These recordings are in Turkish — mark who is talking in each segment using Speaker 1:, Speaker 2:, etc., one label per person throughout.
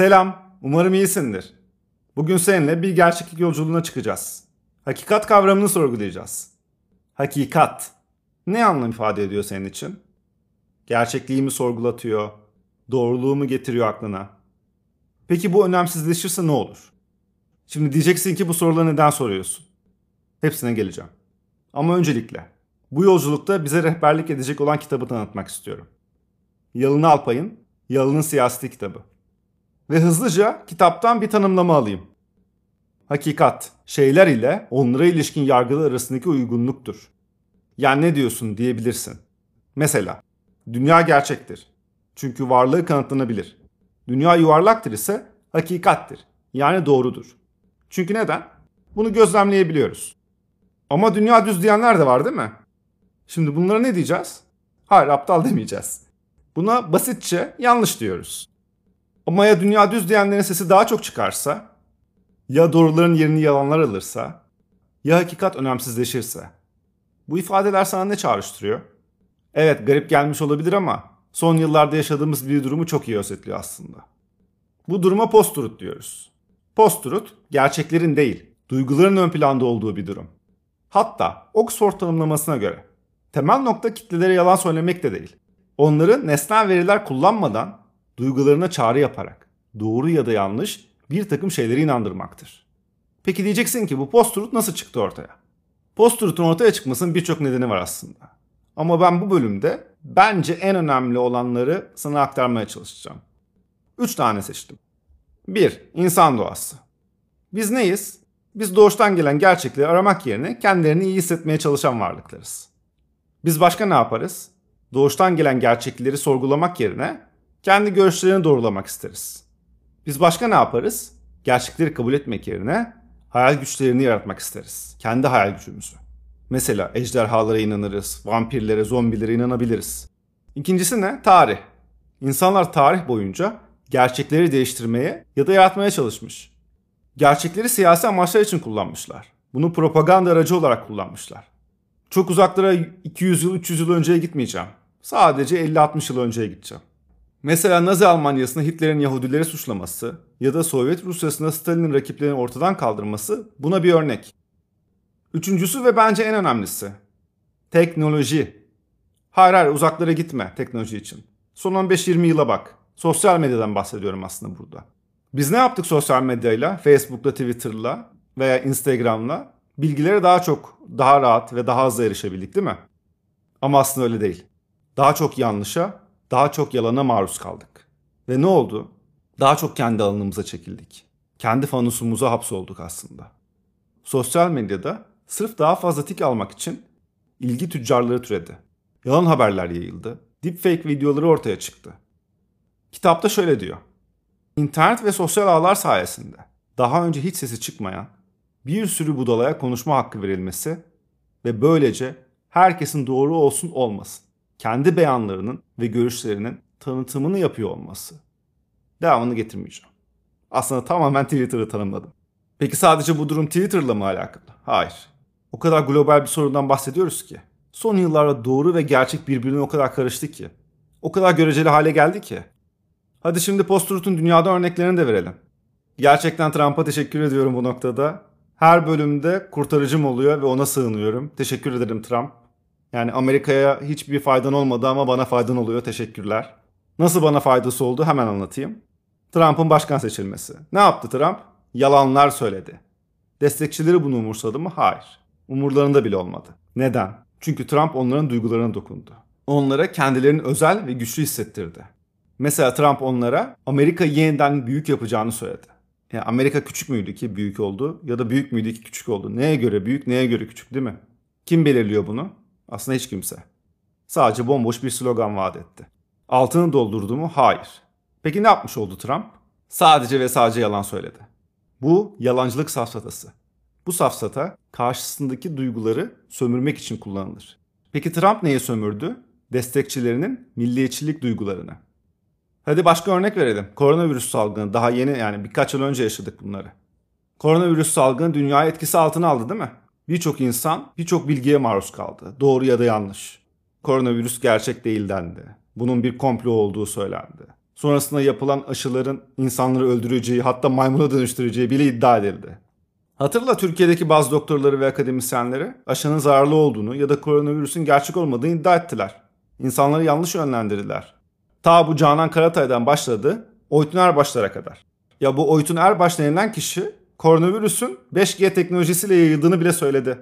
Speaker 1: Selam, umarım iyisindir. Bugün seninle bir gerçeklik yolculuğuna çıkacağız. Hakikat kavramını sorgulayacağız. Hakikat. Ne anlam ifade ediyor senin için? Gerçekliği mi sorgulatıyor? Doğruluğu mu getiriyor aklına? Peki bu önemsizleşirse ne olur? Şimdi diyeceksin ki bu soruları neden soruyorsun? Hepsine geleceğim. Ama öncelikle bu yolculukta bize rehberlik edecek olan kitabı tanıtmak istiyorum. Yalın Alpay'ın Yalın'ın Siyaseti kitabı. Ve hızlıca kitaptan bir tanımlama alayım. Hakikat, şeyler ile onlara ilişkin yargılar arasındaki uygunluktur. Yani ne diyorsun diyebilirsin. Mesela, dünya gerçektir. Çünkü varlığı kanıtlanabilir. Dünya yuvarlaktır ise hakikattir. Yani doğrudur. Çünkü neden? Bunu gözlemleyebiliyoruz. Ama dünya düz diyenler de var değil mi? Şimdi bunlara ne diyeceğiz? Hayır aptal demeyeceğiz. Buna basitçe yanlış diyoruz. Ama ya dünya düz diyenlerin sesi daha çok çıkarsa, ya doğruların yerini yalanlar alırsa, ya hakikat önemsizleşirse. Bu ifadeler sana ne çağrıştırıyor? Evet garip gelmiş olabilir ama son yıllarda yaşadığımız bir durumu çok iyi özetliyor aslında. Bu duruma post-truth diyoruz. Post-truth gerçeklerin değil, duyguların ön planda olduğu bir durum. Hatta Oxford tanımlamasına göre temel nokta kitlelere yalan söylemek de değil. Onları nesnel veriler kullanmadan duygularına çağrı yaparak doğru ya da yanlış bir takım şeyleri inandırmaktır. Peki diyeceksin ki bu post-truth nasıl çıktı ortaya? Post-truth'un ortaya çıkmasının birçok nedeni var aslında. Ama ben bu bölümde bence en önemli olanları sana aktarmaya çalışacağım. Üç tane seçtim. Bir, insan doğası. Biz neyiz? Biz doğuştan gelen gerçekleri aramak yerine kendilerini iyi hissetmeye çalışan varlıklarız. Biz başka ne yaparız? Doğuştan gelen gerçekleri sorgulamak yerine kendi görüşlerini doğrulamak isteriz. Biz başka ne yaparız? Gerçekleri kabul etmek yerine hayal güçlerini yaratmak isteriz. Kendi hayal gücümüzü. Mesela ejderhalara inanırız, vampirlere, zombilere inanabiliriz. İkincisi ne? Tarih. İnsanlar tarih boyunca gerçekleri değiştirmeye ya da yaratmaya çalışmış. Gerçekleri siyasi amaçlar için kullanmışlar. Bunu propaganda aracı olarak kullanmışlar. Çok uzaklara 200 yıl, 300 yıl önceye gitmeyeceğim. Sadece 50-60 yıl önceye gideceğim. Mesela Nazi Almanyası'nda Hitler'in Yahudileri suçlaması ya da Sovyet Rusyası'nda Stalin'in rakiplerini ortadan kaldırması buna bir örnek. Üçüncüsü ve bence en önemlisi. Teknoloji. Hayır hayır uzaklara gitme teknoloji için. Son 15-20 yıla bak. Sosyal medyadan bahsediyorum aslında burada. Biz ne yaptık sosyal medyayla, Facebook'la, Twitter'la veya Instagram'la? Bilgilere daha çok, daha rahat ve daha hızlı erişebildik değil mi? Ama aslında öyle değil. Daha çok yanlışa, daha çok yalana maruz kaldık. Ve ne oldu? Daha çok kendi alanımıza çekildik. Kendi fanusumuza hapsolduk aslında. Sosyal medyada sırf daha fazla tik almak için ilgi tüccarları türedi. Yalan haberler yayıldı. Deepfake videoları ortaya çıktı. Kitapta şöyle diyor. İnternet ve sosyal ağlar sayesinde daha önce hiç sesi çıkmayan bir sürü budalaya konuşma hakkı verilmesi ve böylece herkesin doğru olsun olmasın kendi beyanlarının ve görüşlerinin tanıtımını yapıyor olması. Devamını getirmeyeceğim. Aslında tamamen Twitter'ı tanımladım. Peki sadece bu durum Twitter'la mı alakalı? Hayır. O kadar global bir sorundan bahsediyoruz ki. Son yıllarda doğru ve gerçek birbirine o kadar karıştı ki. O kadar göreceli hale geldi ki. Hadi şimdi post-truth'un dünyada örneklerini de verelim. Gerçekten Trump'a teşekkür ediyorum bu noktada. Her bölümde kurtarıcım oluyor ve ona sığınıyorum. Teşekkür ederim Trump. Yani Amerika'ya hiçbir faydan olmadı ama bana faydan oluyor. Teşekkürler. Nasıl bana faydası oldu hemen anlatayım. Trump'ın başkan seçilmesi. Ne yaptı Trump? Yalanlar söyledi. Destekçileri bunu umursadı mı? Hayır. Umurlarında bile olmadı. Neden? Çünkü Trump onların duygularına dokundu. Onlara kendilerini özel ve güçlü hissettirdi. Mesela Trump onlara Amerika yeniden büyük yapacağını söyledi. Yani Amerika küçük müydü ki büyük oldu ya da büyük müydü ki küçük oldu? Neye göre büyük, neye göre küçük değil mi? Kim belirliyor bunu? Aslında hiç kimse. Sadece bomboş bir slogan vaat etti. Altını doldurdu mu? Hayır. Peki ne yapmış oldu Trump? Sadece ve sadece yalan söyledi. Bu yalancılık safsatası. Bu safsata karşısındaki duyguları sömürmek için kullanılır. Peki Trump neye sömürdü? Destekçilerinin milliyetçilik duygularını. Hadi başka örnek verelim. Koronavirüs salgını daha yeni yani birkaç yıl önce yaşadık bunları. Koronavirüs salgını dünyayı etkisi altına aldı değil mi? Birçok insan birçok bilgiye maruz kaldı. Doğru ya da yanlış. Koronavirüs gerçek değil dendi. Bunun bir komplo olduğu söylendi. sonrasında yapılan aşıların insanları öldüreceği hatta maymuna dönüştüreceği bile iddia edildi. Hatırla Türkiye'deki bazı doktorları ve akademisyenleri aşının zararlı olduğunu ya da koronavirüsün gerçek olmadığını iddia ettiler. İnsanları yanlış yönlendirdiler. Ta bu Canan Karatay'dan başladı, Oytun Erbaşlar'a kadar. Ya bu Oytun Erbaş denilen kişi koronavirüsün 5G teknolojisiyle yayıldığını bile söyledi.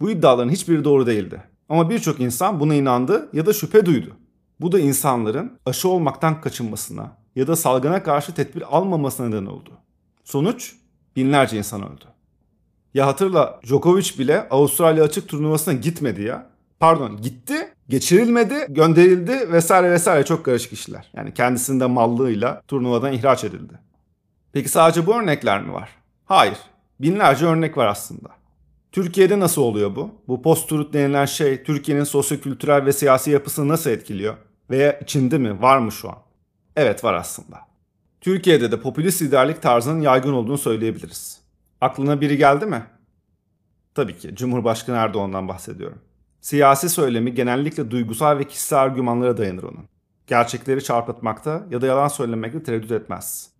Speaker 1: Bu iddiaların hiçbiri doğru değildi. Ama birçok insan buna inandı ya da şüphe duydu. Bu da insanların aşı olmaktan kaçınmasına ya da salgına karşı tedbir almamasına neden oldu. Sonuç binlerce insan öldü. Ya hatırla Djokovic bile Avustralya açık turnuvasına gitmedi ya. Pardon gitti, geçirilmedi, gönderildi vesaire vesaire çok karışık işler. Yani kendisinde mallığıyla turnuvadan ihraç edildi. Peki sadece bu örnekler mi var? Hayır. Binlerce örnek var aslında. Türkiye'de nasıl oluyor bu? Bu post-truth denilen şey Türkiye'nin sosyokültürel ve siyasi yapısını nasıl etkiliyor? Veya içinde mi? Var mı şu an? Evet var aslında. Türkiye'de de popülist liderlik tarzının yaygın olduğunu söyleyebiliriz. Aklına biri geldi mi? Tabii ki Cumhurbaşkanı Erdoğan'dan bahsediyorum. Siyasi söylemi genellikle duygusal ve kişisel argümanlara dayanır onun. Gerçekleri çarpıtmakta ya da yalan söylemekte tereddüt etmez.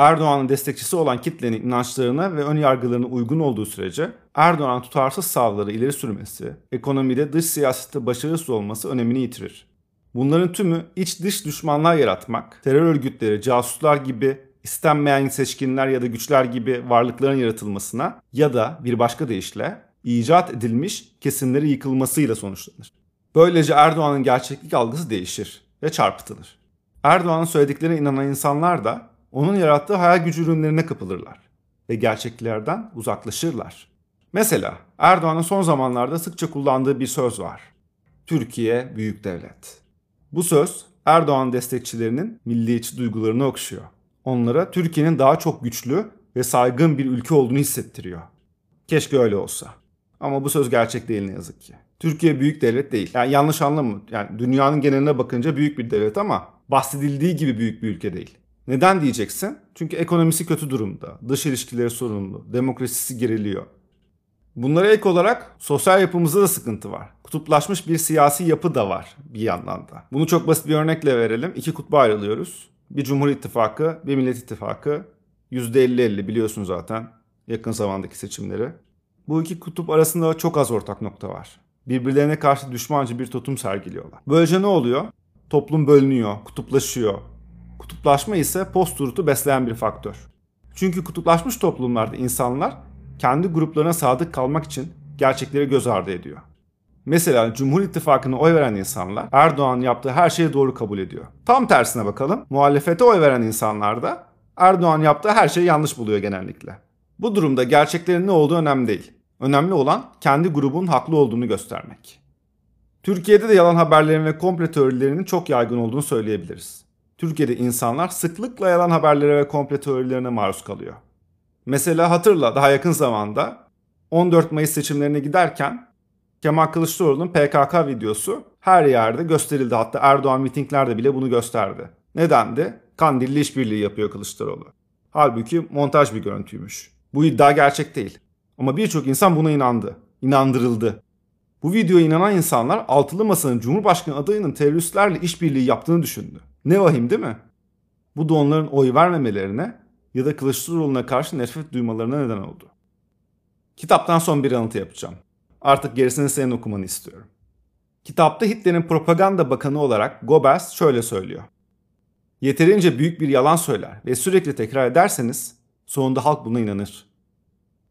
Speaker 1: Erdoğan'ın destekçisi olan kitlenin inançlarına ve ön yargılarına uygun olduğu sürece Erdoğan'ın tutarsız savları ileri sürmesi, ekonomide dış siyasette başarısız olması önemini yitirir. Bunların tümü iç dış düşmanlar yaratmak, terör örgütleri, casuslar gibi istenmeyen seçkinler ya da güçler gibi varlıkların yaratılmasına ya da bir başka deyişle icat edilmiş kesimleri yıkılmasıyla sonuçlanır. Böylece Erdoğan'ın gerçeklik algısı değişir ve çarpıtılır. Erdoğan'ın söylediklerine inanan insanlar da onun yarattığı hayal gücü ürünlerine kapılırlar ve gerçeklerden uzaklaşırlar. Mesela Erdoğan'ın son zamanlarda sıkça kullandığı bir söz var. Türkiye büyük devlet. Bu söz Erdoğan destekçilerinin milliyetçi duygularını okşuyor. Onlara Türkiye'nin daha çok güçlü ve saygın bir ülke olduğunu hissettiriyor. Keşke öyle olsa. Ama bu söz gerçek değil ne yazık ki. Türkiye büyük devlet değil. Yani yanlış anlama. Yani dünyanın geneline bakınca büyük bir devlet ama bahsedildiği gibi büyük bir ülke değil. Neden diyeceksin? Çünkü ekonomisi kötü durumda, dış ilişkileri sorunlu, demokrasisi geriliyor. Bunlara ek olarak sosyal yapımızda da sıkıntı var. Kutuplaşmış bir siyasi yapı da var bir yandan da. Bunu çok basit bir örnekle verelim. İki kutba ayrılıyoruz. Bir Cumhur İttifakı, bir Millet İttifakı. %50-50 biliyorsun zaten yakın zamandaki seçimleri. Bu iki kutup arasında çok az ortak nokta var. Birbirlerine karşı düşmanca bir tutum sergiliyorlar. Böylece ne oluyor? Toplum bölünüyor, kutuplaşıyor. Kutuplaşma ise post besleyen bir faktör. Çünkü kutuplaşmış toplumlarda insanlar kendi gruplarına sadık kalmak için gerçekleri göz ardı ediyor. Mesela Cumhur İttifakı'na oy veren insanlar Erdoğan yaptığı her şeyi doğru kabul ediyor. Tam tersine bakalım. Muhalefete oy veren insanlar da Erdoğan yaptığı her şeyi yanlış buluyor genellikle. Bu durumda gerçeklerin ne olduğu önemli değil. Önemli olan kendi grubun haklı olduğunu göstermek. Türkiye'de de yalan haberlerin ve komple teorilerinin çok yaygın olduğunu söyleyebiliriz. Türkiye'de insanlar sıklıkla yalan haberlere ve komple teorilerine maruz kalıyor. Mesela hatırla daha yakın zamanda 14 Mayıs seçimlerine giderken Kemal Kılıçdaroğlu'nun PKK videosu her yerde gösterildi. Hatta Erdoğan mitinglerde bile bunu gösterdi. Nedendi? Kandilli işbirliği yapıyor Kılıçdaroğlu. Halbuki montaj bir görüntüymüş. Bu iddia gerçek değil. Ama birçok insan buna inandı. İnandırıldı. Bu videoya inanan insanlar Altılı Masa'nın Cumhurbaşkanı adayının teröristlerle işbirliği yaptığını düşündü. Ne vahim değil mi? Bu da onların oy vermemelerine ya da Kılıçdaroğlu'na karşı nefret duymalarına neden oldu. Kitaptan son bir alıntı yapacağım. Artık gerisini senin okumanı istiyorum. Kitapta Hitler'in propaganda bakanı olarak Goebbels şöyle söylüyor. Yeterince büyük bir yalan söyler ve sürekli tekrar ederseniz sonunda halk buna inanır.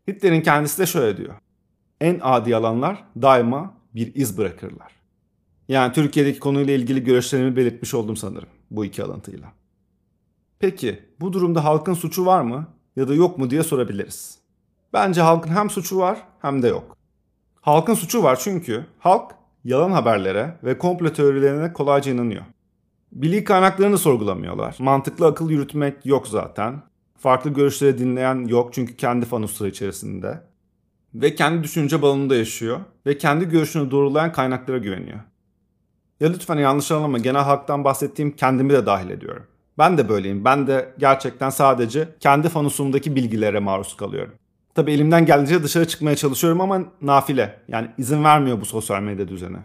Speaker 1: Hitler'in kendisi de şöyle diyor. En adi yalanlar daima bir iz bırakırlar. Yani Türkiye'deki konuyla ilgili görüşlerimi belirtmiş oldum sanırım bu iki alıntıyla. Peki bu durumda halkın suçu var mı ya da yok mu diye sorabiliriz. Bence halkın hem suçu var hem de yok. Halkın suçu var çünkü halk yalan haberlere ve komplo teorilerine kolayca inanıyor. Bilgi kaynaklarını sorgulamıyorlar. Mantıklı akıl yürütmek yok zaten. Farklı görüşleri dinleyen yok çünkü kendi fanusları içerisinde. Ve kendi düşünce balonunda yaşıyor. Ve kendi görüşünü doğrulayan kaynaklara güveniyor. Ya lütfen yanlış anlama genel halktan bahsettiğim kendimi de dahil ediyorum. Ben de böyleyim. Ben de gerçekten sadece kendi fanusumdaki bilgilere maruz kalıyorum. Tabii elimden geldiğince dışarı çıkmaya çalışıyorum ama nafile. Yani izin vermiyor bu sosyal medya düzeni.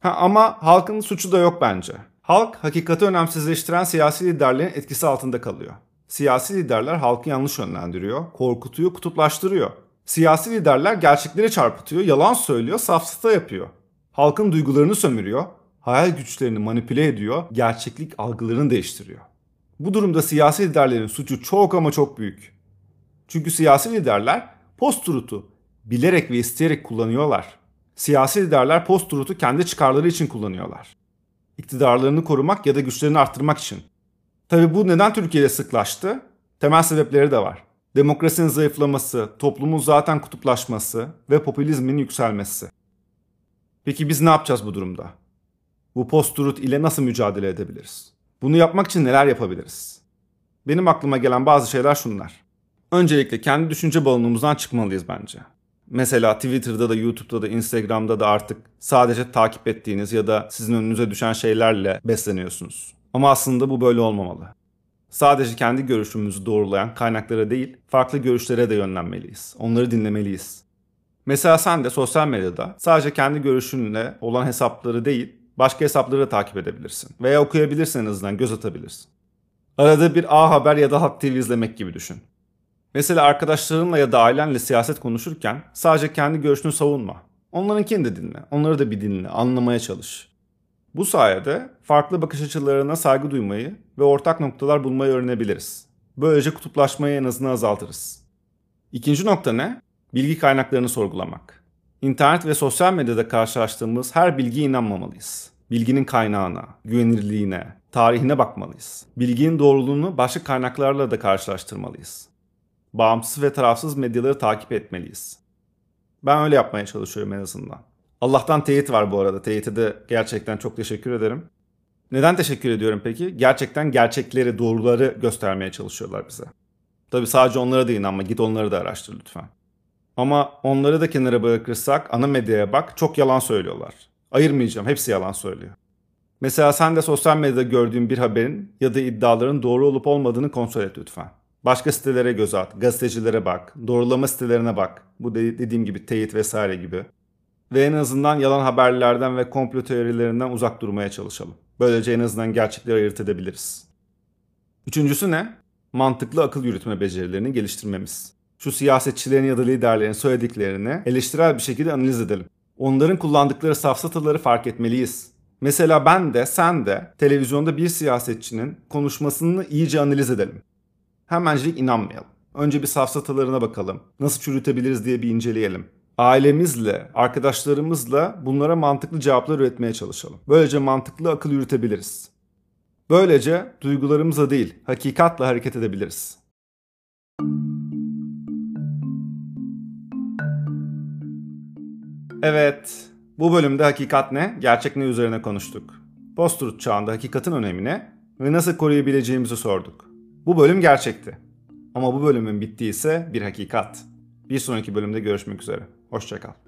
Speaker 1: Ha, ama halkın suçu da yok bence. Halk hakikati önemsizleştiren siyasi liderlerin etkisi altında kalıyor. Siyasi liderler halkı yanlış yönlendiriyor, korkutuyor, kutuplaştırıyor. Siyasi liderler gerçekleri çarpıtıyor, yalan söylüyor, safsata yapıyor. Halkın duygularını sömürüyor, hayal güçlerini manipüle ediyor, gerçeklik algılarını değiştiriyor. Bu durumda siyasi liderlerin suçu çok ama çok büyük. Çünkü siyasi liderler post-truth'u bilerek ve isteyerek kullanıyorlar. Siyasi liderler post-truth'u kendi çıkarları için kullanıyorlar. İktidarlarını korumak ya da güçlerini arttırmak için. Tabi bu neden Türkiye'de sıklaştı? Temel sebepleri de var. Demokrasinin zayıflaması, toplumun zaten kutuplaşması ve popülizmin yükselmesi. Peki biz ne yapacağız bu durumda? Bu post-truth ile nasıl mücadele edebiliriz? Bunu yapmak için neler yapabiliriz? Benim aklıma gelen bazı şeyler şunlar. Öncelikle kendi düşünce balonumuzdan çıkmalıyız bence. Mesela Twitter'da da, YouTube'da da, Instagram'da da artık sadece takip ettiğiniz ya da sizin önünüze düşen şeylerle besleniyorsunuz. Ama aslında bu böyle olmamalı. Sadece kendi görüşümüzü doğrulayan kaynaklara değil, farklı görüşlere de yönlenmeliyiz. Onları dinlemeliyiz. Mesela sen de sosyal medyada sadece kendi görüşünle olan hesapları değil, başka hesapları da takip edebilirsin. Veya okuyabilirsin en azından, göz atabilirsin. Arada bir A Haber ya da Halk TV izlemek gibi düşün. Mesela arkadaşlarınla ya da ailenle siyaset konuşurken sadece kendi görüşünü savunma. Onlarınkini de dinle. Onları da bir dinle, anlamaya çalış. Bu sayede farklı bakış açılarına saygı duymayı ve ortak noktalar bulmayı öğrenebiliriz. Böylece kutuplaşmayı en azından azaltırız. İkinci nokta ne? Bilgi kaynaklarını sorgulamak. İnternet ve sosyal medyada karşılaştığımız her bilgiye inanmamalıyız. Bilginin kaynağına, güvenirliğine, tarihine bakmalıyız. Bilginin doğruluğunu başka kaynaklarla da karşılaştırmalıyız. Bağımsız ve tarafsız medyaları takip etmeliyiz. Ben öyle yapmaya çalışıyorum en azından. Allah'tan teyit var bu arada. Teyite de gerçekten çok teşekkür ederim. Neden teşekkür ediyorum peki? Gerçekten gerçekleri, doğruları göstermeye çalışıyorlar bize. Tabi sadece onlara da inanma. Git onları da araştır lütfen. Ama onları da kenara bırakırsak ana medyaya bak çok yalan söylüyorlar. Ayırmayacağım. Hepsi yalan söylüyor. Mesela sen de sosyal medyada gördüğün bir haberin ya da iddiaların doğru olup olmadığını kontrol et lütfen. Başka sitelere göz at, gazetecilere bak, doğrulama sitelerine bak. Bu dediğim gibi teyit vesaire gibi ve en azından yalan haberlerden ve komplo teorilerinden uzak durmaya çalışalım. Böylece en azından gerçekleri ayırt edebiliriz. Üçüncüsü ne? Mantıklı akıl yürütme becerilerini geliştirmemiz. Şu siyasetçilerin ya da liderlerin söylediklerini eleştirel bir şekilde analiz edelim. Onların kullandıkları safsataları fark etmeliyiz. Mesela ben de sen de televizyonda bir siyasetçinin konuşmasını iyice analiz edelim. Hemencilik inanmayalım. Önce bir safsatalarına bakalım. Nasıl çürütebiliriz diye bir inceleyelim ailemizle, arkadaşlarımızla bunlara mantıklı cevaplar üretmeye çalışalım. Böylece mantıklı akıl yürütebiliriz. Böylece duygularımıza değil, hakikatla hareket edebiliriz. Evet, bu bölümde hakikat ne, gerçek ne üzerine konuştuk. Post-truth çağında hakikatin önemini ve nasıl koruyabileceğimizi sorduk. Bu bölüm gerçekti. Ama bu bölümün bittiği ise bir hakikat. Bir sonraki bölümde görüşmek üzere. Hoşçakal.